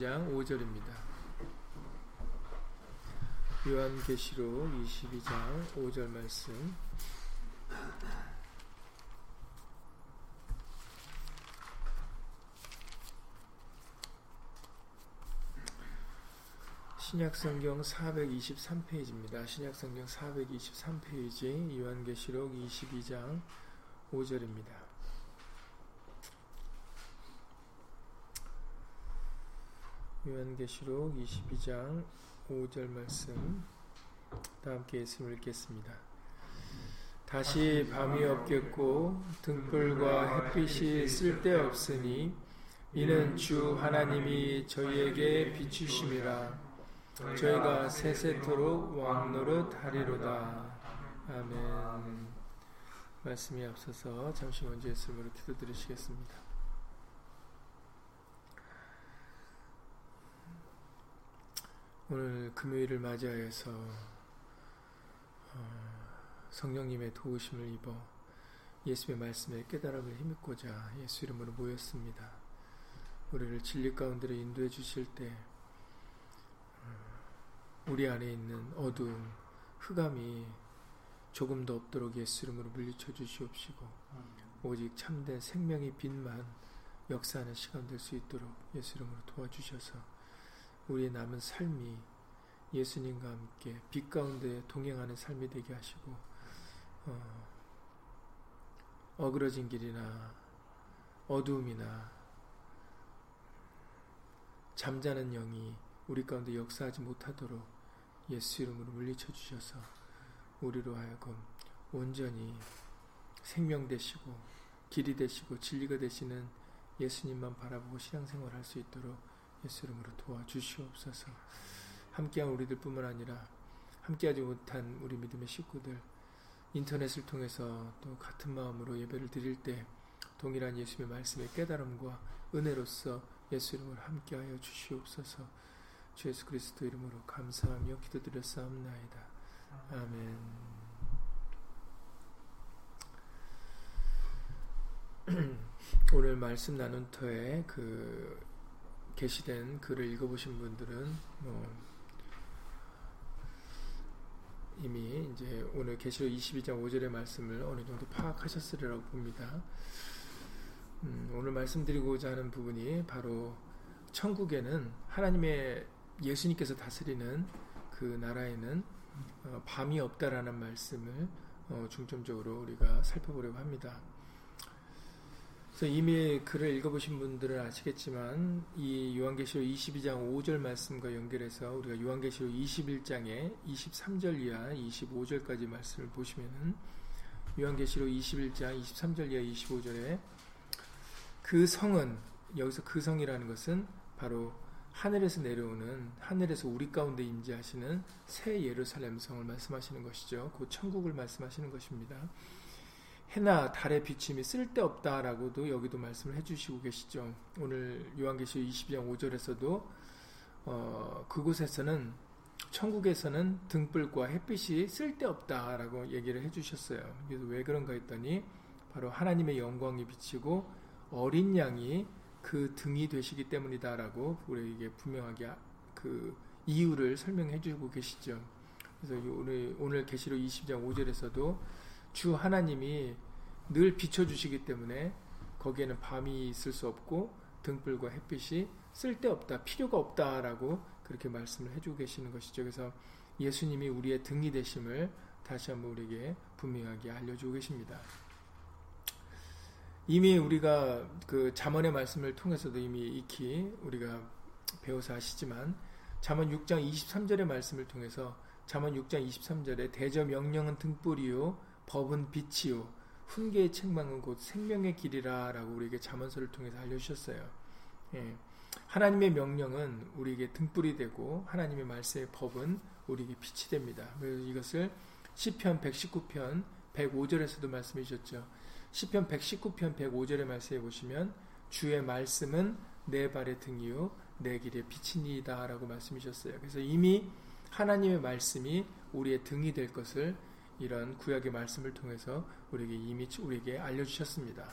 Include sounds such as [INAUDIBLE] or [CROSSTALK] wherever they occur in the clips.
장 5절입니다. 요한계시록 22장 5절 말씀 신약성경 423페이지입니다. 신약성경 423페이지 요한계시록 22장 5절입니다. 요한계시록 22장 5절 말씀 다 함께 예수님 읽겠습니다. 다시 밤이 없겠고 등불과 햇빛이 쓸데없으니 이는 주 하나님이 저희에게 비추심이라 저희가 세세토록 왕노릇 하리로다. 아멘 말씀이 앞서서 잠시 먼저 예수님으로 기도드리시겠습니다. 오늘 금요일을 맞이하여서 어, 성령님의 도우심을 입어 예수의 말씀에 깨달음을 힘입고자 예수 이름으로 모였습니다. 우리를 진리 가운데로 인도해 주실 때 어, 우리 안에 있는 어두움, 흑암이 조금 더 없도록 예수 이름으로 물리쳐 주시옵시고 오직 참된 생명의 빛만 역사하는 시간 될 수 있도록 예수 이름으로 도와주셔서 우리의 남은 삶이 예수님과 함께 빛 가운데 동행하는 삶이 되게 하시고 어, 어그러진 길이나 어두움이나 잠자는 영이 우리 가운데 역사하지 못하도록 예수 이름으로 물리쳐 주셔서 우리로 하여금 온전히 생명 되시고 길이 되시고 진리가 되시는 예수님만 바라보고 신앙생활 할수 있도록 예수 이름으로 도와주시옵소서. 함께한 우리들 뿐만 아니라 함께하지 못한 우리 믿음의 식구들 인터넷을 통해서 또 같은 마음으로 예배를 드릴 때 동일한 예수의 말씀의 깨달음과 은혜로서 예수 이름으로 함께하여 주시옵소서. 주 예수 그리스도 이름으로 감사하며 기도드렸사옵나이다. 아멘. [CLEARS THROAT] 오늘 말씀 나눈 터에 그 게시된 글을 읽어보신 분들은 뭐 이미 이제 오늘 계시록 22장 5절의 말씀을 어느 정도 파악하셨으리라고 봅니다. 음, 오늘 말씀드리고자 하는 부분이 바로 천국에는 하나님의 예수님께서 다스리는 그 나라에는 어, 밤이 없다라는 말씀을 어, 중점적으로 우리가 살펴보려고 합니다. 그래서 이미 글을 읽어보신 분들은 아시겠지만 이 요한계시록 22장 5절 말씀과 연결해서 우리가 요한계시록 21장의 23절 이하 25절까지 말씀을 보시면은 요한계시록 21장 23절 이하 25절에 그 성은 여기서 그 성이라는 것은 바로 하늘에서 내려오는 하늘에서 우리 가운데 임재하시는 새 예루살렘 성을 말씀하시는 것이죠. 그 천국을 말씀하시는 것입니다. 해나 달의 비침이 쓸데없다라고도 여기도 말씀을 해주시고 계시죠. 오늘 요한계시록 22장 5절에서도 어, 그곳에서는 천국에서는 등불과 햇빛이 쓸데없다라고 얘기를 해주셨어요. 그래서 왜 그런가 했더니 바로 하나님의 영광이 비치고 어린 양이 그 등이 되시기 때문이다라고 우리에게 분명하게 그 이유를 설명해 주고 계시죠. 그래서 오늘 오늘 계시록 20장 5절에서도 주 하나님이 늘 비춰주시기 때문에 거기에는 밤이 있을 수 없고 등불과 햇빛이 쓸데없다, 필요가 없다라고 그렇게 말씀을 해주고 계시는 것이죠. 그래서 예수님이 우리의 등이 되심을 다시 한번 우리에게 분명하게 알려주고 계십니다. 이미 우리가 그 잠언의 말씀을 통해서도 이미 익히 우리가 배워서 아시지만 잠언 6장 23절의 말씀을 통해서 잠언 6장 23절에 대저 명령은 등불이요 법은 빛이요 훈계의 책망은 곧 생명의 길이라 라고 우리에게 자문서를 통해서 알려주셨어요. 예. 하나님의 명령은 우리에게 등불이 되고 하나님의 말씀의 법은 우리에게 빛이 됩니다. 그래서 이것을 시편 119편 105절에서도 말씀해 주셨죠. 시편 119편 105절의 말씀해 보시면 주의 말씀은 내 발의 등이요 내 길의 빛이니이다 라고 말씀해 주셨어요. 그래서 이미 하나님의 말씀이 우리의 등이 될 것을 이런 구약의 말씀을 통해서 우리에게 이미 우리에게 알려주셨습니다.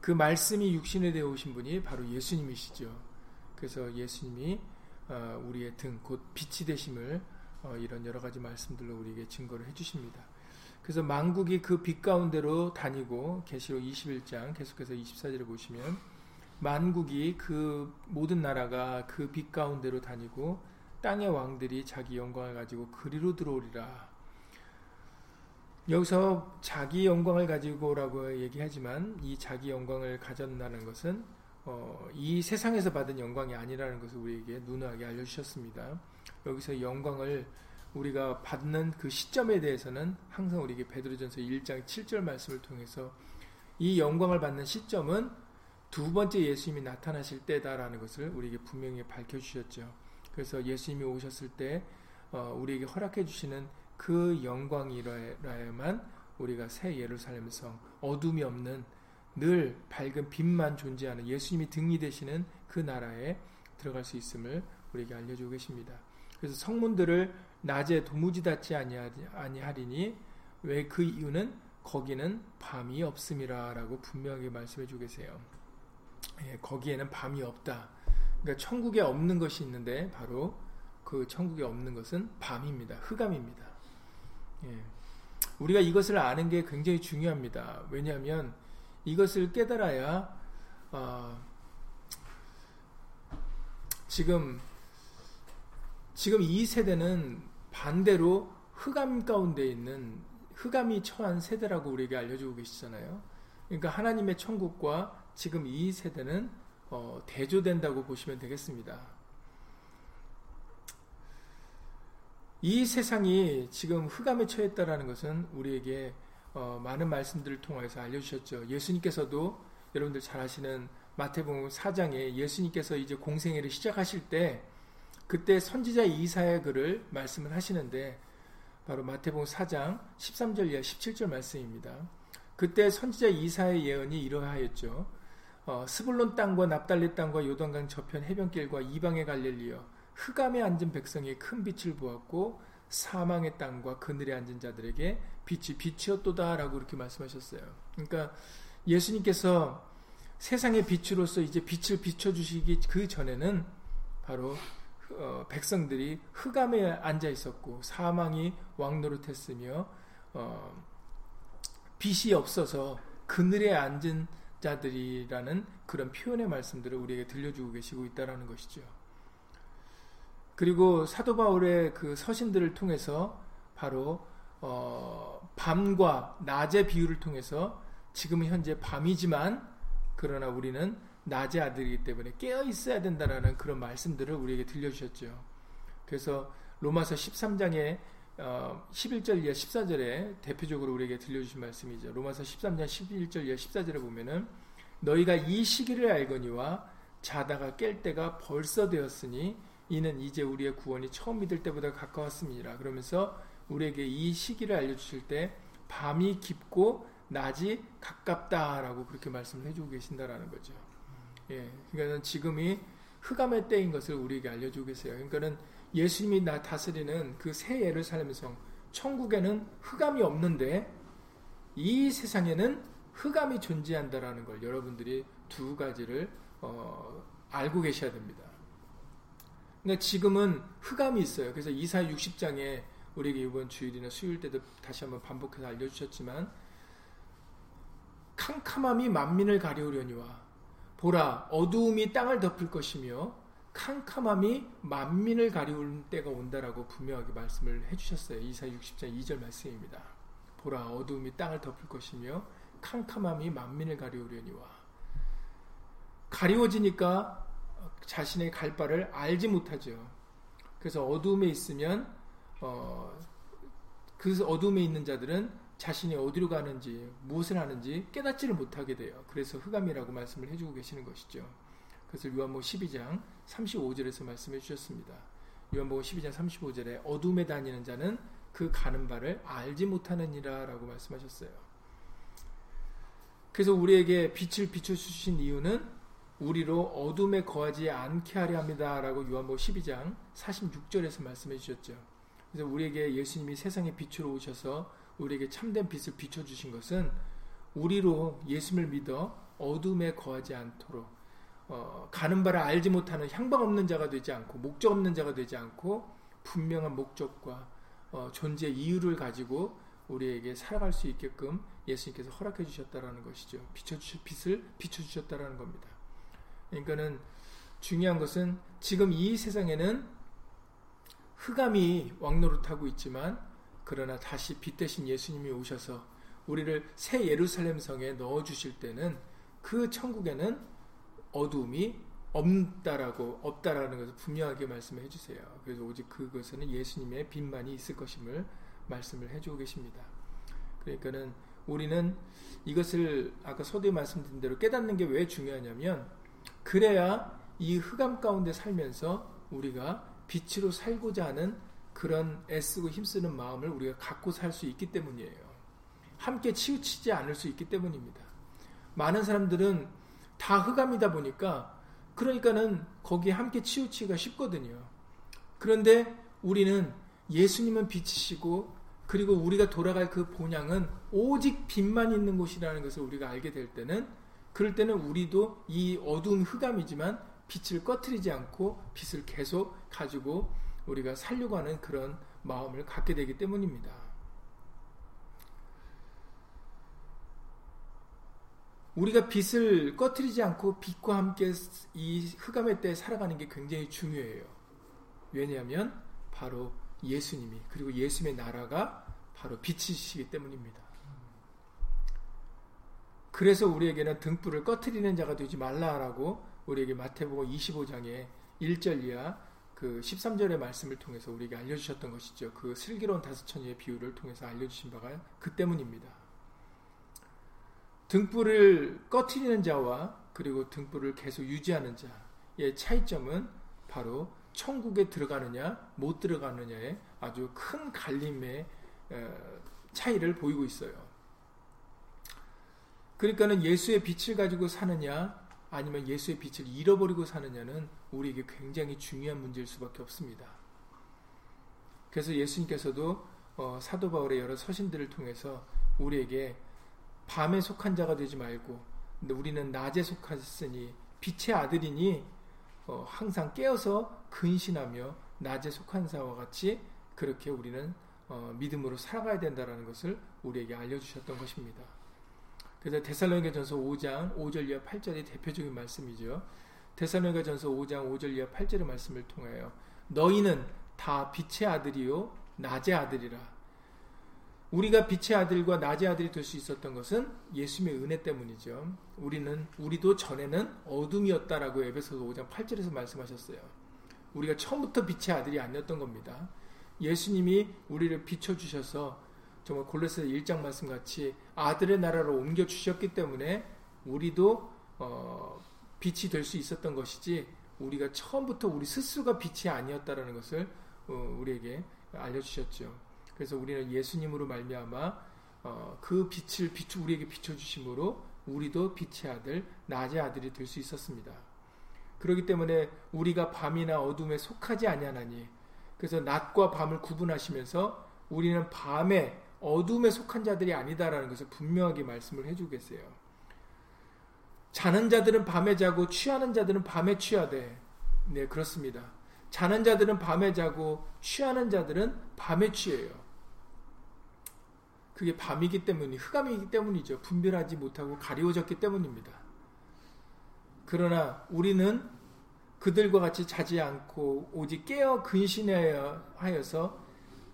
그 말씀이 육신에 되어 오신 분이 바로 예수님이시죠. 그래서 예수님이 어, 우리의 등, 곧 빛이 되심을 어, 이런 여러 가지 말씀들로 우리에게 증거를 해주십니다. 그래서 망국이 그 빛 가운데로 다니고 계시록 21장 계속해서 24절을 보시면 만국이 그 모든 나라가 그 빛 가운데로 다니고 땅의 왕들이 자기 영광을 가지고 그리로 들어오리라. 여기서 자기 영광을 가지고라고 얘기하지만 이 자기 영광을 가졌다는 것은 어, 이 세상에서 받은 영광이 아니라는 것을 우리에게 누누하게 알려주셨습니다. 여기서 영광을 우리가 받는 그 시점에 대해서는 항상 우리에게 베드로전서 1장 7절 말씀을 통해서 이 영광을 받는 시점은 두 번째 예수님이 나타나실 때다라는 것을 우리에게 분명히 밝혀주셨죠. 그래서 예수님이 오셨을 때 어, 우리에게 허락해 주시는 그 영광이라야만 우리가 새 예루살렘 성 어둠이 없는 늘 밝은 빛만 존재하는 예수님이 등이 되시는 그 나라에 들어갈 수 있음을 우리에게 알려주고 계십니다. 그래서 성문들을 낮에 도무지 닫지 아니하리니 왜 그 이유는 거기는 밤이 없음이라라고 분명히 말씀해 주고 계세요. 예, 거기에는 밤이 없다. 그러니까 천국에 없는 것이 있는데 바로 그 천국에 없는 것은 밤입니다. 흑암입니다. 예. 우리가 이것을 아는 게 굉장히 중요합니다. 왜냐하면 이것을 깨달아야 어, 지금 지금 이 세대는 반대로 흑암 가운데 있는 흑암이 처한 세대라고 우리에게 알려주고 계시잖아요. 그러니까 하나님의 천국과 지금 이 세대는 어, 대조된다고 보시면 되겠습니다. 이 세상이 지금 흑암에 처했다라는 것은 우리에게 어, 많은 말씀들을 통해서 알려주셨죠. 예수님께서도 여러분들 잘 아시는 마태복음 4장에 예수님께서 이제 공생애를 시작하실 때 그때 선지자 이사의 글을 말씀을 하시는데 바로 마태복음 4장 13절 이하 17절 말씀입니다. 그때 선지자 이사의 예언이 이러하였죠. 어, 스불론 땅과 납달리 땅과 요단강 저편 해변길과 이방의 갈릴리여 흑암에 앉은 백성이 큰 빛을 보았고 사망의 땅과 그늘에 앉은 자들에게 빛이 빛이었도다라고 이렇게 말씀하셨어요. 그러니까 예수님께서 세상의 빛으로서 이제 빛을 비춰주시기 그 전에는 바로 어, 백성들이 흑암에 앉아 있었고 사망이 왕노릇했으며 어, 빛이 없어서 그늘에 앉은 자들이라는 그런 표현의 말씀들을 우리에게 들려주고 계시고 있다라는 것이죠. 그리고 사도 바울의 그 서신들을 통해서 바로 어, 밤과 낮의 비유를 통해서 지금은 현재 밤이지만 그러나 우리는 낮의 아들이기 때문에 깨어 있어야 된다라는 그런 말씀들을 우리에게 들려주셨죠. 그래서 로마서 13장에 어, 11절 이하 14절에 대표적으로 우리에게 들려주신 말씀이죠. 로마서 13장 11절 이하 14절에 보면은 너희가 이 시기를 알거니와 자다가 깰 때가 벌써 되었으니 이는 이제 우리의 구원이 처음 믿을 때보다 가까웠습니다. 그러면서 우리에게 이 시기를 알려주실 때 밤이 깊고 낮이 가깝다라고 그렇게 말씀을 해주고 계신다라는 거죠. 예, 그러니까 지금이 흑암의 때인 것을 우리에게 알려주고 계세요. 그러니까는 예수님이 나 다스리는 그 새 예루살렘 성 천국에는 흑암이 없는데 이 세상에는 흑암이 존재한다라는 걸 여러분들이 두 가지를 어, 알고 계셔야 됩니다. 근데 지금은 흑암이 있어요. 그래서 이사 60장에 우리에게 이번 주일이나 수요일 때도 다시 한번 반복해서 알려주셨지만 캄캄함이 만민을 가려우려니와 보라 어두움이 땅을 덮을 것이며 캄캄함이 만민을 가리울 때가 온다라고 분명하게 말씀을 해주셨어요. 이사 60장 2절 말씀입니다. 보라 어두움이 땅을 덮을 것이며 캄캄함이 만민을 가리우려니와 가리워지니까 자신의 갈 바를 알지 못하죠. 그래서 어두움에 있으면 어, 그 어두움에 있는 자들은 자신이 어디로 가는지 무엇을 하는지 깨닫지를 못하게 돼요. 그래서 흑암이라고 말씀을 해주고 계시는 것이죠. 그래서 요한복음 12장 35절에서 말씀해 주셨습니다. 요한복음 12장 35절에 어둠에 다니는 자는 그 가는 바를 알지 못하느니라라고 말씀하셨어요. 그래서 우리에게 빛을 비춰 주신 이유는 우리로 어둠에 거하지 않게 하려 합니다 라고 요한복음 12장 46절에서 말씀해 주셨죠. 그래서 우리에게 예수님이 세상의 빛으로 오셔서 우리에게 참된 빛을 비춰주신 것은 우리로 예수를 믿어 어둠에 거하지 않도록 어, 가는 바를 알지 못하는 향방 없는 자가 되지 않고 목적 없는 자가 되지 않고 분명한 목적과 어, 존재 이유를 가지고 우리에게 살아갈 수 있게끔 예수님께서 허락해 주셨다라는 것이죠. 비춰주실 빛을 비춰 주셨다라는 겁니다. 그러니까는 중요한 것은 지금 이 세상에는 흑암이 왕노릇하고 있지만 그러나 다시 빛 대신 예수님이 오셔서 우리를 새 예루살렘 성에 넣어 주실 때는 그 천국에는 어두움이 없다라고 없다라는 것을 분명하게 말씀해 주세요. 그래서 오직 그것에는 예수님의 빛만이 있을 것임을 말씀을 해주고 계십니다. 그러니까는 우리는 이것을 아까 서두에 말씀드린 대로 깨닫는 게 왜 중요하냐면 그래야 이 흑암 가운데 살면서 우리가 빛으로 살고자 하는 그런 애쓰고 힘쓰는 마음을 우리가 갖고 살 수 있기 때문이에요. 함께 치우치지 않을 수 있기 때문입니다. 많은 사람들은 다 흑암이다 보니까 그러니까는 거기에 함께 치우치기가 쉽거든요. 그런데 우리는 예수님은 빛이시고 그리고 우리가 돌아갈 그 본향은 오직 빛만 있는 곳이라는 것을 우리가 알게 될 때는 그럴 때는 우리도 이 어두운 흑암이지만 빛을 꺼트리지 않고 빛을 계속 가지고 우리가 살려고 하는 그런 마음을 갖게 되기 때문입니다. 우리가 빛을 꺼트리지 않고 빛과 함께 이 흑암의 때에 살아가는 게 굉장히 중요해요. 왜냐하면 바로 예수님이 그리고 예수님의 나라가 바로 빛이시기 때문입니다. 그래서 우리에게는 등불을 꺼트리는 자가 되지 말라라고 우리에게 마태복음 25장에 1절 이하 그 13절의 말씀을 통해서 우리에게 알려주셨던 것이죠. 그 슬기로운 다섯천의 비유를 통해서 알려주신 바가 그 때문입니다. 등불을 꺼트리는 자와 그리고 등불을 계속 유지하는 자의 차이점은 바로 천국에 들어가느냐 못 들어가느냐의 아주 큰 갈림의 차이를 보이고 있어요. 그러니까는 예수의 빛을 가지고 사느냐 아니면 예수의 빛을 잃어버리고 사느냐는 우리에게 굉장히 중요한 문제일 수밖에 없습니다. 그래서 예수님께서도 어, 사도 바울의 여러 서신들을 통해서 우리에게 밤에 속한 자가 되지 말고 우리는 낮에 속하으니 빛의 아들이니 어, 항상 깨어서 근신하며 낮에 속한 자와 같이 그렇게 우리는 어, 믿음으로 살아가야 된다는 것을 우리에게 알려주셨던 것입니다. 그래서 데살로니가 전서 5장 5절 이하 8절이 대표적인 말씀이죠. 데살로니가 전서 5장 5절 이하 8절의 말씀을 통하여 너희는 다 빛의 아들이요 낮의 아들이라. 우리가 빛의 아들과 낮의 아들이 될 수 있었던 것은 예수님의 은혜 때문이죠. 우리는 우리도 전에는 어둠이었다라고 에베소서 5장 8절에서 말씀하셨어요. 우리가 처음부터 빛의 아들이 아니었던 겁니다. 예수님이 우리를 비춰 주셔서 정말 골로새 1장 말씀 같이 아들의 나라로 옮겨 주셨기 때문에 우리도 어, 빛이 될 수 있었던 것이지 우리가 처음부터 우리 스스로가 빛이 아니었다라는 것을 어, 우리에게 알려주셨죠. 그래서 우리는 예수님으로 말미암아 어, 그 빛을 비추 우리에게 비춰주심으로 우리도 빛의 아들, 낮의 아들이 될 수 있었습니다. 그렇기 때문에 우리가 밤이나 어둠에 속하지 아니하나니 그래서 낮과 밤을 구분하시면서 우리는 밤에 어둠에 속한 자들이 아니다라는 것을 분명하게 말씀을 해주고 계세요. 자는 자들은 밤에 자고 취하는 자들은 밤에 취하되 네 그렇습니다. 자는 자들은 밤에 자고 취하는 자들은 밤에 취해요. 그게 밤이기 때문이 흑암이기 때문이죠. 분별하지 못하고 가리워졌기 때문입니다. 그러나 우리는 그들과 같이 자지 않고 오직 깨어 근신하여서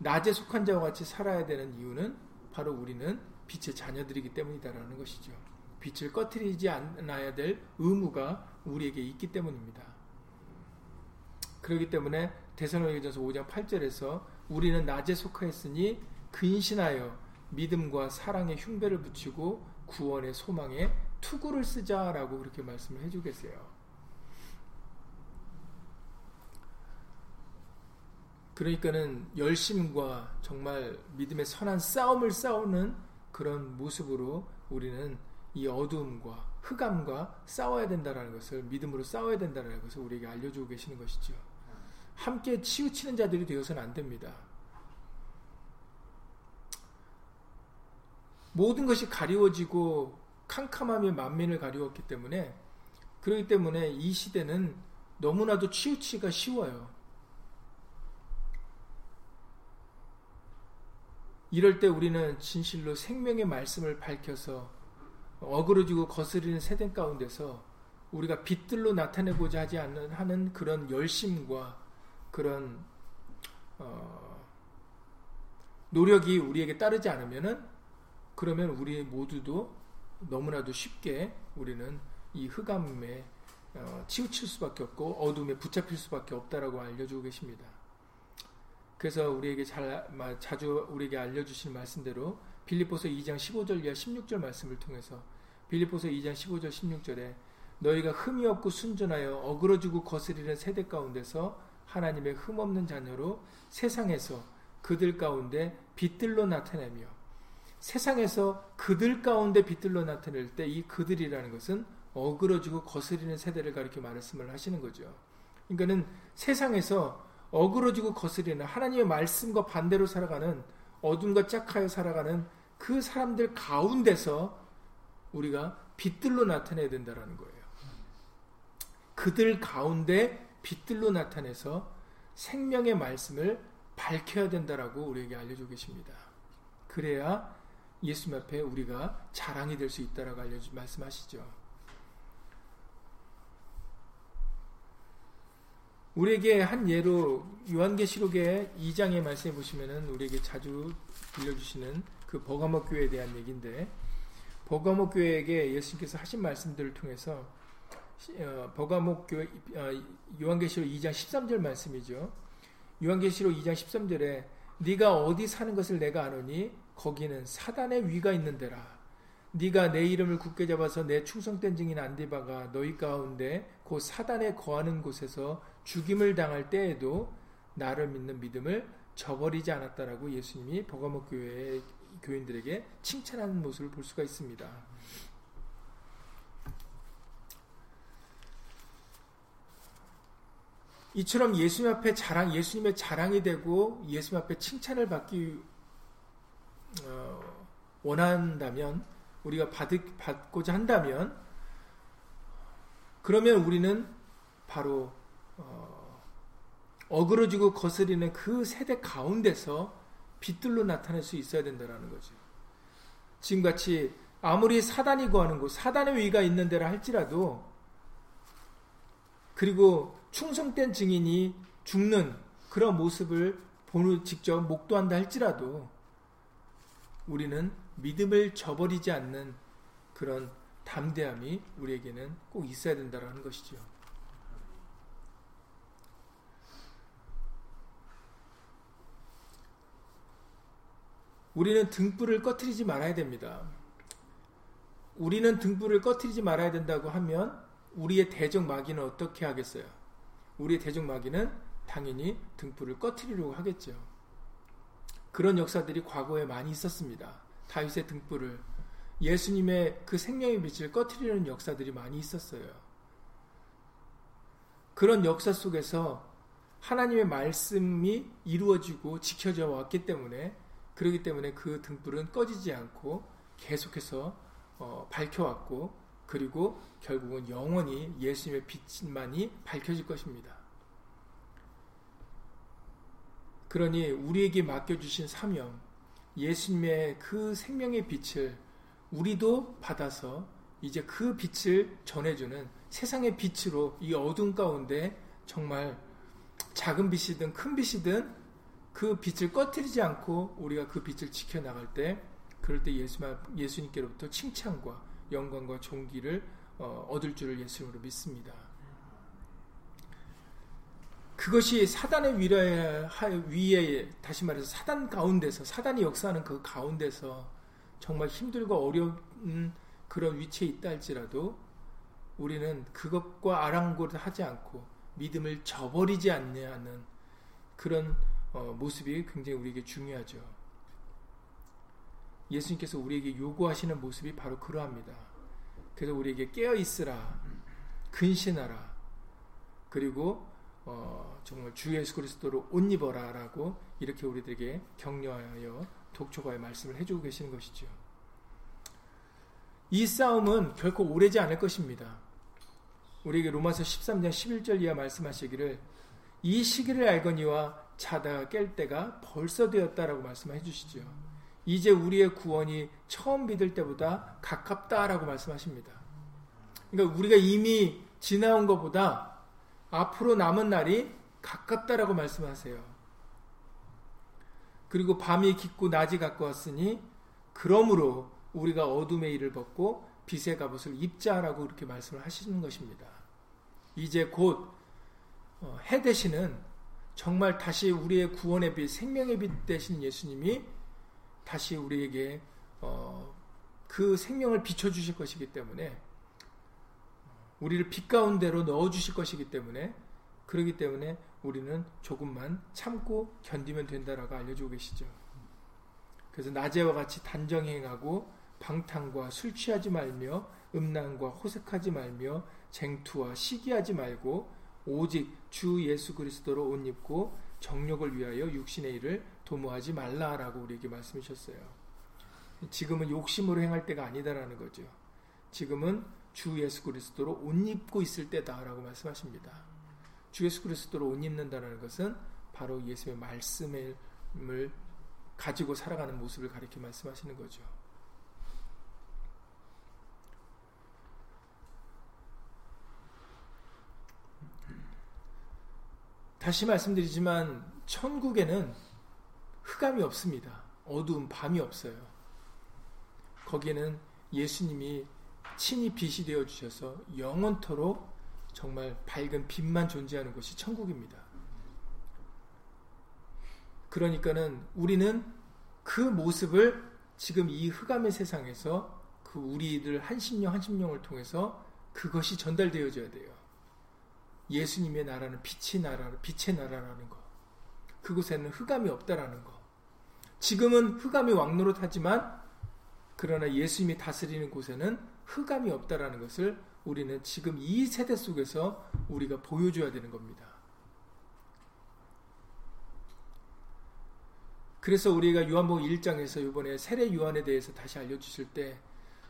낮에 속한 자와 같이 살아야 되는 이유는 바로 우리는 빛의 자녀들이기 때문이다라는 것이죠. 빛을 꺼트리지 않아야 될 의무가 우리에게 있기 때문입니다. 그렇기 때문에 대선로니전서 5장 8절에서 우리는 낮에 속하였으니 근신하여 믿음과 사랑의 흉배를 붙이고 구원의 소망에 투구를 쓰자라고 그렇게 말씀을 해주고 계세요. 그러니까는 열심과 정말 믿음의 선한 싸움을 싸우는 그런 모습으로 우리는 이 어두움과 흑암과 싸워야 된다는 것을 믿음으로 싸워야 된다는 것을 우리에게 알려주고 계시는 것이죠. 함께 치우치는 자들이 되어서는 안 됩니다. 모든 것이 가리워지고 캄캄함이 만민을 가리웠기 때문에 그렇기 때문에 이 시대는 너무나도 치우치기가 쉬워요. 이럴 때 우리는 진실로 생명의 말씀을 밝혀서 어그러지고 거스리는 세대 가운데서 우리가 빛들로 나타내고자 하지 않는 하는 그런 열심과 그런 어, 노력이 우리에게 따르지 않으면은 그러면 우리 모두도 너무나도 쉽게 우리는 이 흑암에 어, 치우칠 수밖에 없고 어둠에 붙잡힐 수밖에 없다라고 알려주고 계십니다. 그래서 우리에게 잘, 자주 우리에게 알려주신 말씀대로 빌립보서 2장 15절 이하 16절 말씀을 통해서 빌립보서 2장 15절 16절에 너희가 흠이 없고 순전하여 어그러지고 거스리는 세대 가운데서 하나님의 흠 없는 자녀로 세상에서 그들 가운데 빛들로 나타내며 세상에서 그들 가운데 빛들로 나타낼 때 이 그들이라는 것은 어그러지고 거스리는 세대를 가리켜 말씀을 하시는 거죠. 그러니까는 세상에서 어그러지고 거스리는 하나님의 말씀과 반대로 살아가는 어둠과 짝하여 살아가는 그 사람들 가운데서 우리가 빛들로 나타내야 된다라는 거예요. 그들 가운데 빛들로 나타내서 생명의 말씀을 밝혀야 된다라고 우리에게 알려주고 계십니다. 그래야 예수님 앞에 우리가 자랑이 될 수 있다라고 알려주 말씀하시죠. 우리에게 한 예로 요한계시록의 2장의 말씀해 보시면은 우리에게 자주 들려주시는 그 버가모 교회에 대한 얘기인데 버가모 교회에게 예수님께서 하신 말씀들을 통해서 어, 버가모 교회 어, 요한계시록 2장 13절 말씀이죠. 요한계시록 2장 13절에 네가 어디 사는 것을 내가 아노니 거기는 사단의 위가 있는 데라. 네가 내 이름을 굳게 잡아서 내 충성된 증인 안디바가 너희 가운데 곧 사단에 거하는 곳에서 죽임을 당할 때에도 나를 믿는 믿음을 저버리지 않았다라고 예수님이 버가목 교회 교인들에게 칭찬하는 모습을 볼 수가 있습니다. 이처럼 예수님 앞에 자랑, 예수님의 자랑이 되고 예수님 앞에 칭찬을 받기 어, 원한다면 우리가 받, 받고자 한다면 그러면 우리는 바로 어, 어그러지고 거스리는 그 세대 가운데서 빛들로 나타낼 수 있어야 된다는 거죠. 지금같이 아무리 사단이 거하는 곳, 사단의 위가 있는 데라 할지라도 그리고 충성된 증인이 죽는 그런 모습을 보는 직접 목도한다 할지라도 우리는 믿음을 저버리지 않는 그런 담대함이 우리에게는 꼭 있어야 된다는 것이죠. 우리는 등불을 꺼트리지 말아야 됩니다. 우리는 등불을 꺼트리지 말아야 된다고 하면 우리의 대적 마귀는 어떻게 하겠어요? 우리의 대적 마귀는 당연히 등불을 꺼트리려고 하겠죠. 그런 역사들이 과거에 많이 있었습니다. 다윗의 등불을 예수님의 그 생명의 빛을 꺼트리는 역사들이 많이 있었어요. 그런 역사 속에서 하나님의 말씀이 이루어지고 지켜져 왔기 때문에 그러기 때문에 그 등불은 꺼지지 않고 계속해서 어, 밝혀왔고 그리고 결국은 영원히 예수님의 빛만이 밝혀질 것입니다. 그러니 우리에게 맡겨주신 사명, 예수님의 그 생명의 빛을 우리도 받아서 이제 그 빛을 전해주는 세상의 빛으로 이 어둠 가운데 정말 작은 빛이든 큰 빛이든 그 빛을 꺼뜨리지 않고 우리가 그 빛을 지켜나갈 때 그럴 때 예수, 예수님께로부터 칭찬과 영광과 존귀를 어, 얻을 줄을 예수님으로 믿습니다. 그것이 사단의 위에, 위에 다시 말해서 사단 가운데서 사단이 역사하는 그 가운데서 정말 힘들고 어려운 그런 위치에 있다 할지라도 우리는 그것과 아랑곳하지 않고 믿음을 저버리지 않냐는 그런 어, 모습이 굉장히 우리에게 중요하죠. 예수님께서 우리에게 요구하시는 모습이 바로 그러합니다. 그래서 우리에게 깨어 있으라, 근신하라, 그리고 어, 정말 주 예수 그리스도로 옷 입어라라고 이렇게 우리들에게 격려하여 독촉하여 말씀을 해주고 계시는 것이죠. 이 싸움은 결코 오래지 않을 것입니다. 우리에게 로마서 13장 11절 이하 말씀하시기를 이 시기를 알거니와 자다가 깰 때가 벌써 되었다라고 말씀해 주시죠. 이제 우리의 구원이 처음 믿을 때보다 가깝다라고 말씀하십니다. 그러니까 우리가 이미 지나온 것보다 앞으로 남은 날이 가깝다라고 말씀하세요. 그리고 밤이 깊고 낮이 가까웠으니 그러므로 우리가 어둠의 일을 벗고 빛의 갑옷을 입자라고 그렇게 말씀을 하시는 것입니다. 이제 곧해 어, 되시는 정말 다시 우리의 구원의 빛, 생명의 빛 되신 예수님이 다시 우리에게 어, 그 생명을 비춰주실 것이기 때문에 우리를 빛 가운데로 넣어주실 것이기 때문에 그러기 때문에 우리는 조금만 참고 견디면 된다라고 알려주고 계시죠. 그래서 낮에와 같이 단정행하고 방탕과 술 취하지 말며 음란과 호색하지 말며 쟁투와 시기하지 말고 오직 주 예수 그리스도로 옷 입고 정욕을 위하여 육신의 일을 도모하지 말라라고 우리에게 말씀하셨어요. 지금은 욕심으로 행할 때가 아니다라는 거죠. 지금은 주 예수 그리스도로 옷 입고 있을 때다라고 말씀하십니다. 주 예수 그리스도로 옷 입는다는 것은 바로 예수의 말씀을 가지고 살아가는 모습을 가리켜 말씀하시는 거죠. 다시 말씀드리지만 천국에는 흑암이 없습니다. 어두운 밤이 없어요. 거기에는 예수님이 친히 빛이 되어 주셔서 영원토록 정말 밝은 빛만 존재하는 곳이 천국입니다. 그러니까는 우리는 그 모습을 지금 이 흑암의 세상에서 그 우리들 한심령 한심령을 통해서 그것이 전달되어져야 돼요. 예수님의 나라는 빛의 나라, 빛의 나라라는 거. 그곳에는 흑암이 없다라는 거. 지금은 흑암이 왕노릇하지만 그러나 예수님이 다스리는 곳에는 흑암이 없다라는 것을 우리는 지금 이 세대 속에서 우리가 보여줘야 되는 겁니다. 그래서 우리가 요한복음 1장에서 이번에 세례 요한에 대해서 다시 알려주실 때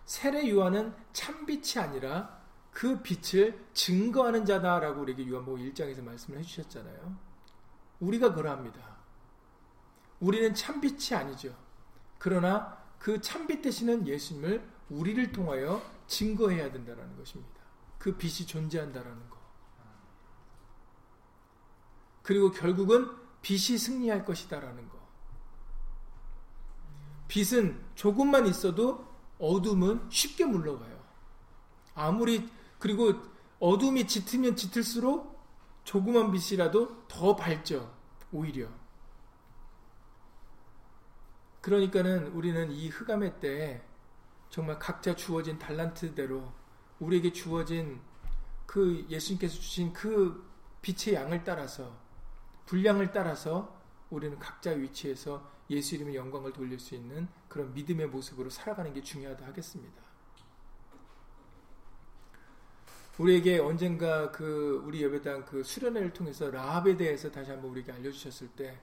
세례 요한은 참빛이 아니라 그 빛을 증거하는 자다라고 우리에게 요한복음 1장에서 말씀을 해주셨잖아요. 우리가 그러합니다. 우리는 참빛이 아니죠. 그러나 그 참빛 되시는 예수님을 우리를 통하여 증거해야 된다는 것입니다. 그 빛이 존재한다라는 거. 그리고 결국은 빛이 승리할 것이다라는 거. 빛은 조금만 있어도 어둠은 쉽게 물러가요. 아무리 그리고 어둠이 짙으면 짙을수록 조그만 빛이라도 더 밝죠. 오히려. 그러니까는 우리는 이 흑암의 때 정말 각자 주어진 달란트대로 우리에게 주어진 그 예수님께서 주신 그 빛의 양을 따라서 분량을 따라서 우리는 각자 위치에서 예수 이름의 영광을 돌릴 수 있는 그런 믿음의 모습으로 살아가는 게 중요하다 하겠습니다. 우리에게 언젠가 그 우리 예배당 그 수련회를 통해서 라합에 대해서 다시 한번 우리에게 알려주셨을 때,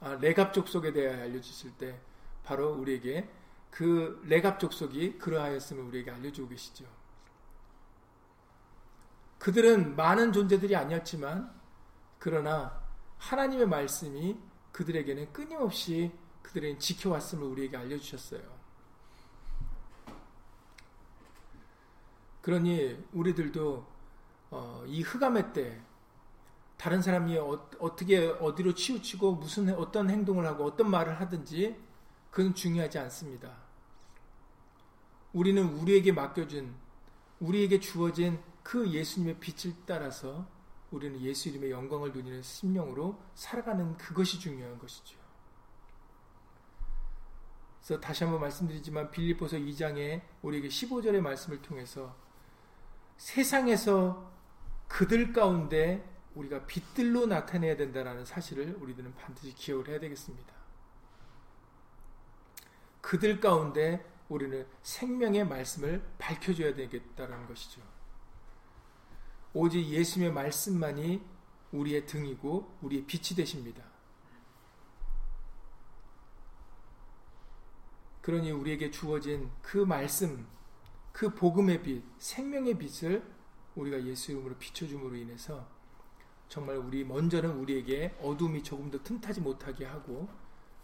아, 레갑 족 속에 대해 알려주실 때, 바로 우리에게 그 레갑 족 속이 그러하였음을 우리에게 알려주고 계시죠. 그들은 많은 존재들이 아니었지만, 그러나 하나님의 말씀이 그들에게는 끊임없이 그들의 지켜왔음을 우리에게 알려주셨어요. 그러니 우리들도 어, 이 흑암의 때 다른 사람이 어, 떻게 어디로 치우치고 무슨 어떤 행동을 하고 어떤 말을 하든지 그건 중요하지 않습니다. 우리는 우리에게 맡겨준 우리에게 주어진 그 예수님의 빛을 따라서 우리는 예수 이름의 영광을 누리는 심령으로 살아가는 그것이 중요한 것이죠. 그래서 다시 한번 말씀드리지만 빌립보서 2장에 우리에게 15절의 말씀을 통해서 세상에서 그들 가운데 우리가 빛들로 나타내야 된다는 사실을 우리들은 반드시 기억을 해야 되겠습니다. 그들 가운데 우리는 생명의 말씀을 밝혀줘야 되겠다는 것이죠. 오직 예수님의 말씀만이 우리의 등이고 우리의 빛이 되십니다. 그러니 우리에게 주어진 그 말씀, 그 복음의 빛, 생명의 빛을 우리가 예수 이름으로 비춰줌으로 인해서 정말 우리 먼저는 우리에게 어둠이 조금 더 틈타지 못하게 하고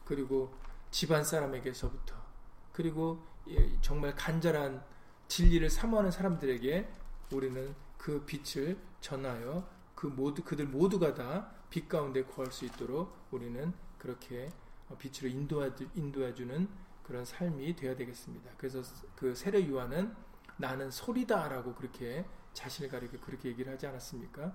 그리고 집안 사람에게서부터 그리고 예, 정말 간절한 진리를 사모하는 사람들에게 우리는 그 빛을 전하여 그 모두 그들 모두가 다 빛 가운데 구할 수 있도록 우리는 그렇게 빛으로 인도해 주는 그런 삶이 되어야 되겠습니다. 그래서 그 세례 요한은 나는 소리다라고 그렇게 자신을 가리켜 그렇게 얘기를 하지 않았습니까?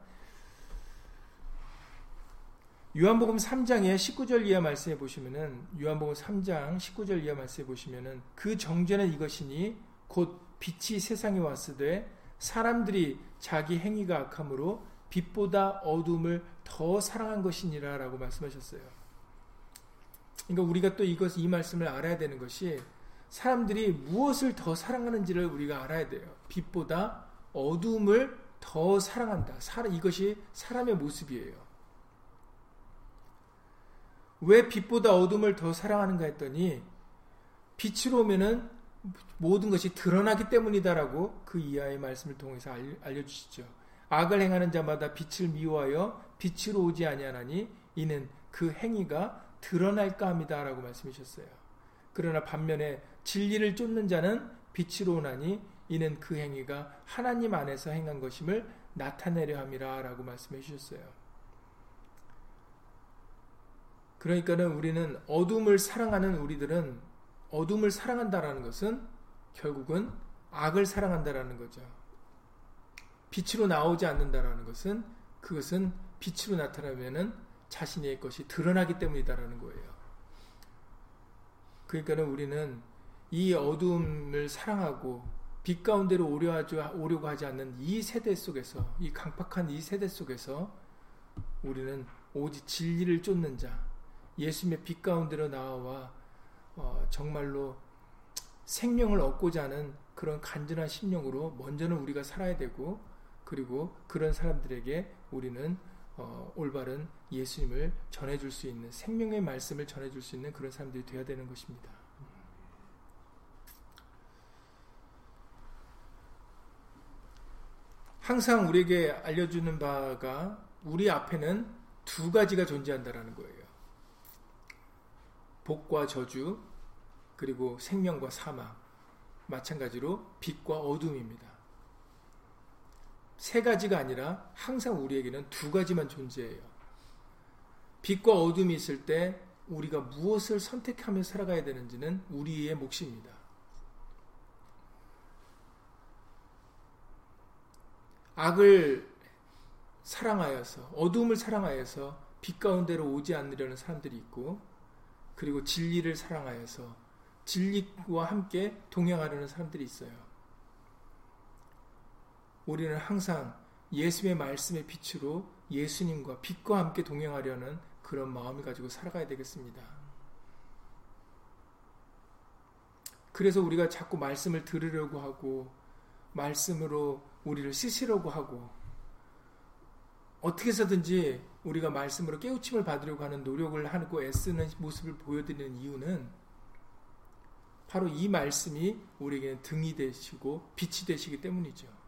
요한복음 3장의 19절 이하 말씀해 보시면은 요한복음 3장 19절 이하 말씀해 보시면은 그 정죄는 이것이니 곧 빛이 세상에 왔으되 사람들이 자기 행위가 악함으로 빛보다 어둠을 더 사랑한 것이니라라고 말씀하셨어요. 그러니까 우리가 또 이것 이 말씀을 알아야 되는 것이 사람들이 무엇을 더 사랑하는지를 우리가 알아야 돼요. 빛보다 어둠을 더 사랑한다. 이것이 사람의 모습이에요. 왜 빛보다 어둠을 더 사랑하는가 했더니 빛으로 오면은 모든 것이 드러나기 때문이다라고 그 이하의 말씀을 통해서 알려주시죠. 악을 행하는 자마다 빛을 미워하여 빛으로 오지 아니하나니 이는 그 행위가 드러날까 합니다라고 말씀하셨어요. 그러나 반면에 진리를 쫓는 자는 빛으로 오나니 이는 그 행위가 하나님 안에서 행한 것임을 나타내려 함이라라고 말씀해 주셨어요. 그러니까는 우리는 어둠을 사랑하는 우리들은 어둠을 사랑한다라는 것은 결국은 악을 사랑한다라는 거죠. 빛으로 나오지 않는다라는 것은 그것은 빛으로 나타나면은 자신의 것이 드러나기 때문이다라는 거예요. 그러니까는 우리는 이 어둠을 사랑하고 빛 가운데로 오려고 하지 않는 이 세대 속에서 이 강팍한 이 세대 속에서 우리는 오직 진리를 쫓는 자 예수님의 빛 가운데로 나와 어, 정말로 생명을 얻고자 하는 그런 간절한 심령으로 먼저는 우리가 살아야 되고 그리고 그런 사람들에게 우리는 어, 올바른 예수님을 전해줄 수 있는 생명의 말씀을 전해줄 수 있는 그런 사람들이 되어야 되는 것입니다. 항상 우리에게 알려주는 바가 우리 앞에는 두 가지가 존재한다라는 거예요. 복과 저주, 그리고 생명과 사망. 마찬가지로 빛과 어둠입니다. 세 가지가 아니라 항상 우리에게는 두 가지만 존재해요. 빛과 어둠이 있을 때 우리가 무엇을 선택하며 살아가야 되는지는 우리의 몫입니다. 악을 사랑하여서 어둠을 사랑하여서 빛 가운데로 오지 않으려는 사람들이 있고 그리고 진리를 사랑하여서 진리와 함께 동행하려는 사람들이 있어요. 우리는 항상 예수의 말씀의 빛으로 예수님과 빛과 함께 동행하려는 그런 마음을 가지고 살아가야 되겠습니다. 그래서 우리가 자꾸 말씀을 들으려고 하고 말씀으로 우리를 씻으려고 하고 어떻게 해서든지 우리가 말씀으로 깨우침을 받으려고 하는 노력을 하고 애쓰는 모습을 보여드리는 이유는 바로 이 말씀이 우리에게는 등이 되시고 빛이 되시기 때문이죠.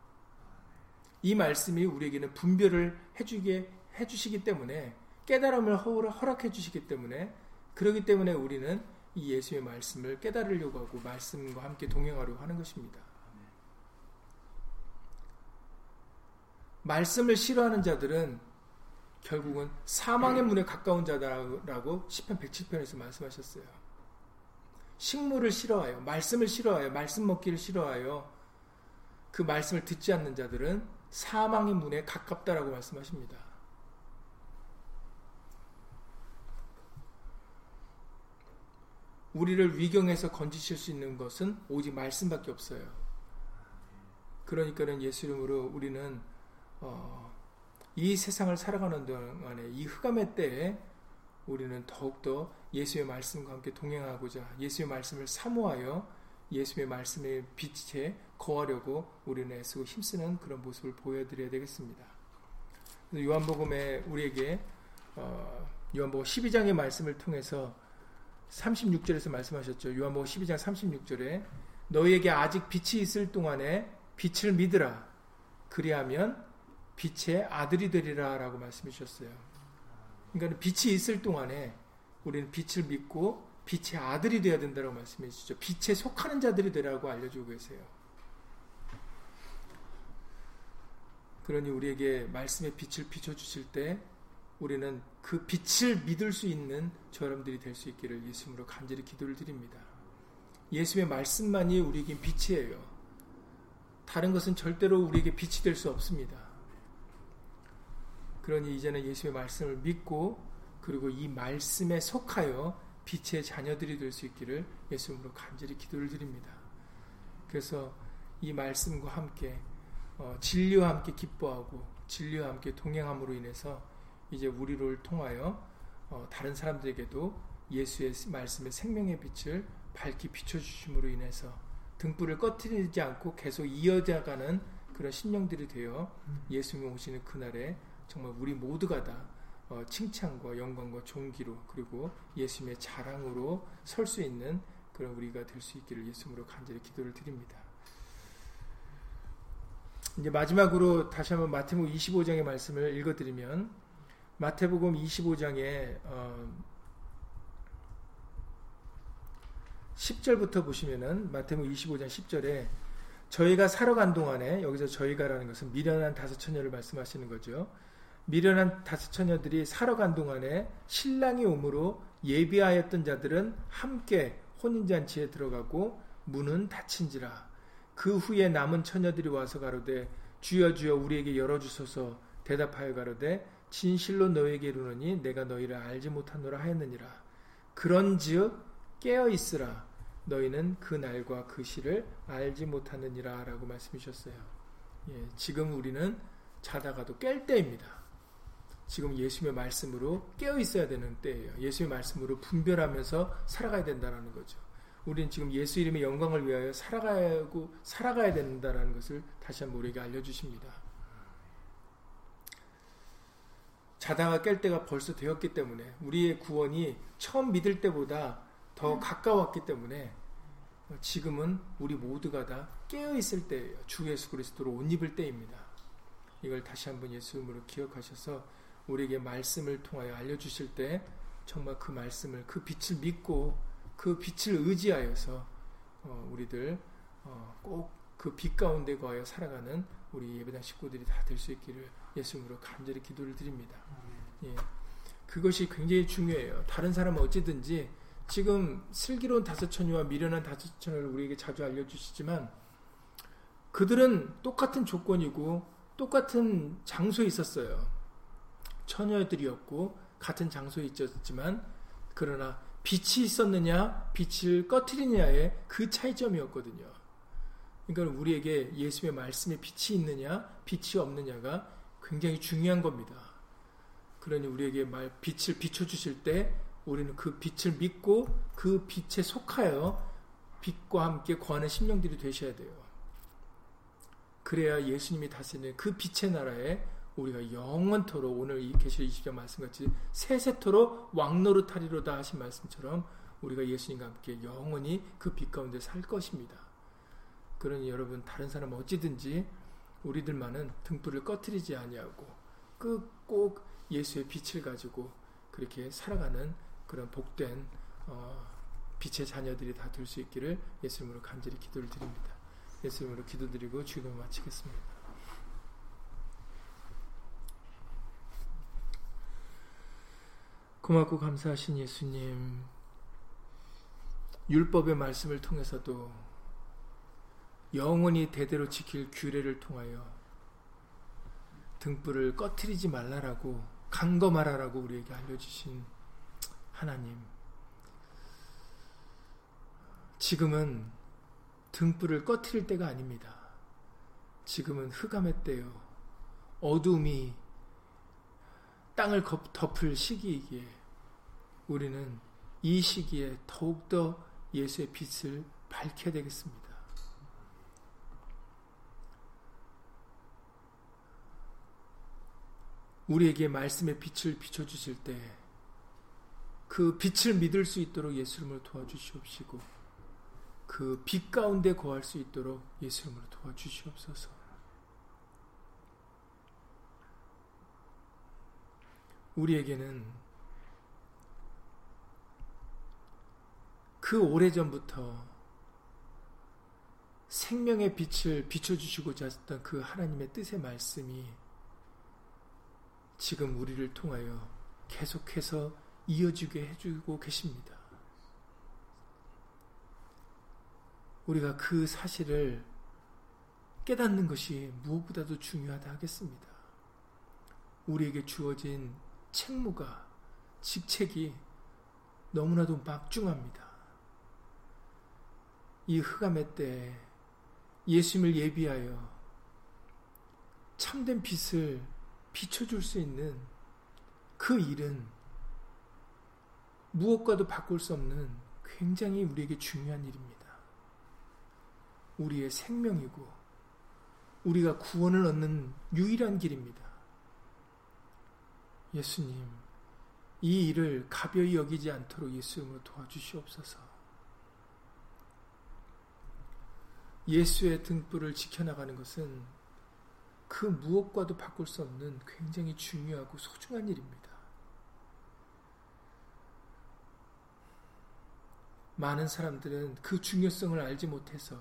이 말씀이 우리에게는 분별을 해주게 해주시기 때문에 깨달음을 허락해 주시기 때문에 그러기 때문에 우리는 이 예수의 말씀을 깨달으려고 하고 말씀과 함께 동행하려고 하는 것입니다. 말씀을 싫어하는 자들은 결국은 사망의 문에 가까운 자다라고 10편 107편에서 말씀하셨어요. 식물을 싫어하여, 말씀을 싫어하여, 말씀 먹기를 싫어하여 그 말씀을 듣지 않는 자들은 사망의 문에 가깝다라고 말씀하십니다. 우리를 위경에서 건지실 수 있는 것은 오직 말씀밖에 없어요. 그러니까는 예수 이름으로 우리는 어, 이 세상을 살아가는 동안에 이 흑암의 때에 우리는 더욱더 예수의 말씀과 함께 동행하고자 예수의 말씀을 사모하여 예수의 말씀의 빛에 거하려고 우리는 애쓰고 힘쓰는 그런 모습을 보여드려야 되겠습니다. 요한복음에 우리에게 어, 요한복음 12장의 말씀을 통해서 36절에서 말씀하셨죠. 요한복음 12장 36절에 너희에게 아직 빛이 있을 동안에 빛을 믿으라. 그리하면 빛의 아들이 되리라 라고 말씀해 주셨어요. 그러니까 빛이 있을 동안에 우리는 빛을 믿고 빛의 아들이 되어야 된다고 말씀해 주시죠. 빛에 속하는 자들이 되라고 알려주고 계세요. 그러니 우리에게 말씀의 빛을 비춰주실 때 우리는 그 빛을 믿을 수 있는 저 여러분들이 될 수 있기를 예수님으로 간절히 기도를 드립니다. 예수의 말씀만이 우리에게 빛이에요. 다른 것은 절대로 우리에게 빛이 될 수 없습니다. 그러니 이제는 예수의 말씀을 믿고 그리고 이 말씀에 속하여 빛의 자녀들이 될 수 있기를 예수님으로 간절히 기도를 드립니다. 그래서 이 말씀과 함께 어, 진리와 함께 기뻐하고 진리와 함께 동행함으로 인해서 이제 우리를 통하여 어, 다른 사람들에게도 예수의 말씀의 생명의 빛을 밝히 비춰주심으로 인해서 등불을 꺼트리지 않고 계속 이어져가는 그런 신령들이 되어 예수님 오시는 그날에 정말 우리 모두가 다 어, 칭찬과 영광과 존귀로 그리고 예수님의 자랑으로 설 수 있는 그런 우리가 될 수 있기를 예수님으로 간절히 기도를 드립니다. 이제 마지막으로 다시 한번 마태복음 25장의 말씀을 읽어드리면 마태복음 25장에 어 10절부터 보시면은 마태복음 25장 10절에 저희가 살아간 동안에 여기서 저희가라는 것은 미련한 다섯 처녀를 말씀하시는 거죠. 미련한 다섯 처녀들이 살아간 동안에 신랑이 오므로 예비하였던 자들은 함께 혼인잔치에 들어가고 문은 닫힌지라 그 후에 남은 처녀들이 와서 가로되 주여 주여 우리에게 열어주소서 대답하여 가로되 진실로 너에게 이르노니 내가 너희를 알지 못하노라 하였느니라 그런즉 깨어 있으라 너희는 그 날과 그 시를 알지 못하느니라 라고 말씀하셨어요. 예, 지금 우리는 자다가도 깰 때입니다. 지금 예수님의 말씀으로 깨어 있어야 되는 때예요. 예수의 말씀으로 분별하면서 살아가야 된다는 거죠. 우리는 지금 예수 이름의 영광을 위하여 살아가고 살아가야 된다는 것을 다시 한번 우리에게 알려주십니다. 자다가 깰 때가 벌써 되었기 때문에 우리의 구원이 처음 믿을 때보다 더 가까웠기 때문에 지금은 우리 모두가 다 깨어 있을 때예요. 주 예수 그리스도로 옷 입을 때입니다. 이걸 다시 한번 예수 이름으로 기억하셔서 우리에게 말씀을 통하여 알려주실 때 정말 그 말씀을 그 빛을 믿고 그 빛을 의지하여서 어, 우리들 어, 꼭그 빛 가운데 거하여 살아가는 우리 예배당 식구들이 다 될 수 있기를 예수님으로 간절히 기도를 드립니다. 예. 그것이 굉장히 중요해요. 다른 사람은 어찌든지 지금 슬기로운 다섯 처녀와 미련한 다섯 처녀를 우리에게 자주 알려주시지만 그들은 똑같은 조건이고 똑같은 장소에 있었어요. 처녀들이었고 같은 장소에 있었지만 그러나 빛이 있었느냐 빛을 꺼트리느냐의 그 차이점이었거든요. 그러니까 우리에게 예수의 말씀에 빛이 있느냐 빛이 없느냐가 굉장히 중요한 겁니다. 그러니 우리에게 말 빛을 비춰 주실 때 우리는 그 빛을 믿고 그 빛에 속하여 빛과 함께 거하는 심령들이 되셔야 돼요. 그래야 예수님이 다스리는 그 빛의 나라에 우리가 영원토록 오늘 이 계시록 20장 말씀같이 세세토록 왕노릇하리로다 하신 말씀처럼 우리가 예수님과 함께 영원히 그 빛 가운데 살 것입니다. 그러니 여러분 다른 사람 어찌든지 우리들만은 등불을 꺼트리지 아니하고 그꼭 예수의 빛을 가지고 그렇게 살아가는 그런 복된 어, 빛의 자녀들이 다 될 수 있기를 예수님으로 간절히 기도를 드립니다. 예수님으로 기도드리고 주기도 마치겠습니다. 고맙고 감사하신 예수님, 율법의 말씀을 통해서도 영원히 대대로 지킬 규례를 통하여 등불을 꺼트리지 말라라고 강검하라라고 우리에게 알려주신 하나님, 지금은 등불을 꺼트릴 때가 아닙니다. 지금은 흑암의 때요. 어둠이 땅을 덮을 시기이기에 우리는 이 시기에 더욱더 예수의 빛을 밝혀야 되겠습니다. 우리에게 말씀의 빛을 비춰주실 때 그 빛을 믿을 수 있도록 예수님을 도와주시옵시고 그 빛 가운데 거할 수 있도록 예수 이름으로 도와주시옵소서. 우리에게는 그 오래전부터 생명의 빛을 비춰주시고자 했던 그 하나님의 뜻의 말씀이 지금 우리를 통하여 계속해서 이어지게 해주고 계십니다. 우리가 그 사실을 깨닫는 것이 무엇보다도 중요하다 하겠습니다. 우리에게 주어진 책무가, 직책이 너무나도 막중합니다. 이 흑암의 때 예수님을 예비하여 참된 빛을 비춰줄 수 있는 그 일은 무엇과도 바꿀 수 없는 굉장히 우리에게 중요한 일입니다. 우리의 생명이고 우리가 구원을 얻는 유일한 길입니다. 예수님, 이 일을 가벼이 여기지 않도록 예수님으로 도와주시옵소서. 예수의 등불을 지켜나가는 것은 그 무엇과도 바꿀 수 없는 굉장히 중요하고 소중한 일입니다. 많은 사람들은 그 중요성을 알지 못해서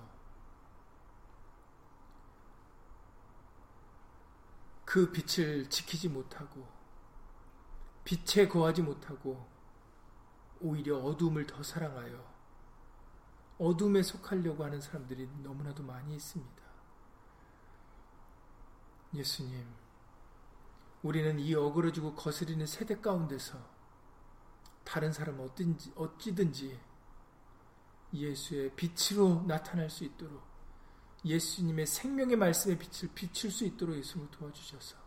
그 빛을 지키지 못하고 빛에 거하지 못하고 오히려 어둠을 더 사랑하여 어둠에 속하려고 하는 사람들이 너무나도 많이 있습니다. 예수님, 우리는 이 어그러지고 거스리는 세대 가운데서 다른 사람 어든지, 어찌든지 예수의 빛으로 나타날 수 있도록 예수님의 생명의 말씀의 빛을 비출 수 있도록 예수님을 도와주셔서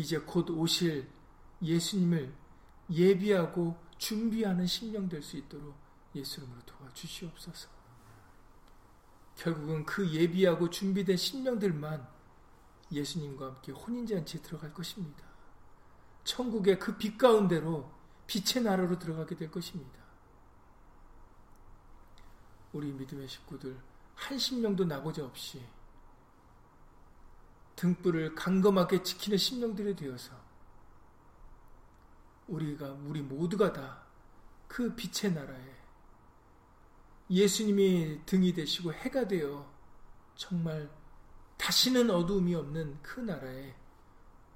이제 곧 오실 예수님을 예비하고 준비하는 심령 될 수 있도록 예수 이름으로 도와주시옵소서. 결국은 그 예비하고 준비된 심령들만 예수님과 함께 혼인잔치에 들어갈 것입니다. 천국의 그 빛 가운데로 빛의 나라로 들어가게 될 것입니다. 우리 믿음의 식구들 한 심령도 나고자 없이 등불을 강검하게 지키는 심령들이 되어서 우리가 우리 모두가 다 그 빛의 나라에 예수님이 등이 되시고 해가 되어 정말 다시는 어두움이 없는 그 나라에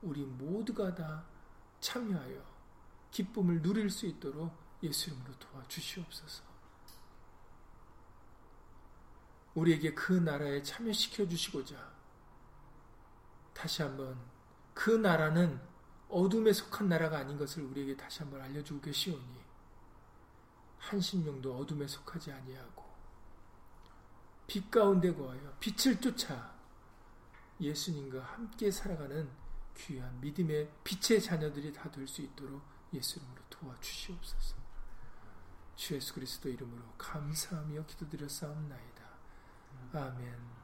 우리 모두가 다 참여하여 기쁨을 누릴 수 있도록 예수 이름으로 도와주시옵소서. 우리에게 그 나라에 참여시켜 주시고자 다시 한번 그 나라는 어둠에 속한 나라가 아닌 것을 우리에게 다시 한번 알려주고 계시오니 한신명도 어둠에 속하지 아니하고 빛 가운데 거하여 빛을 쫓아 예수님과 함께 살아가는 귀한 믿음의 빛의 자녀들이 다 될 수 있도록 예수 이름으로 도와주시옵소서. 주 예수 그리스도 이름으로 감사하며 기도드렸사옵나이다. 아멘.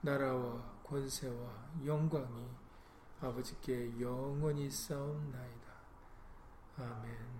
나라와 권세와 영광이 아버지께 영원히 싸움나이다. 아멘.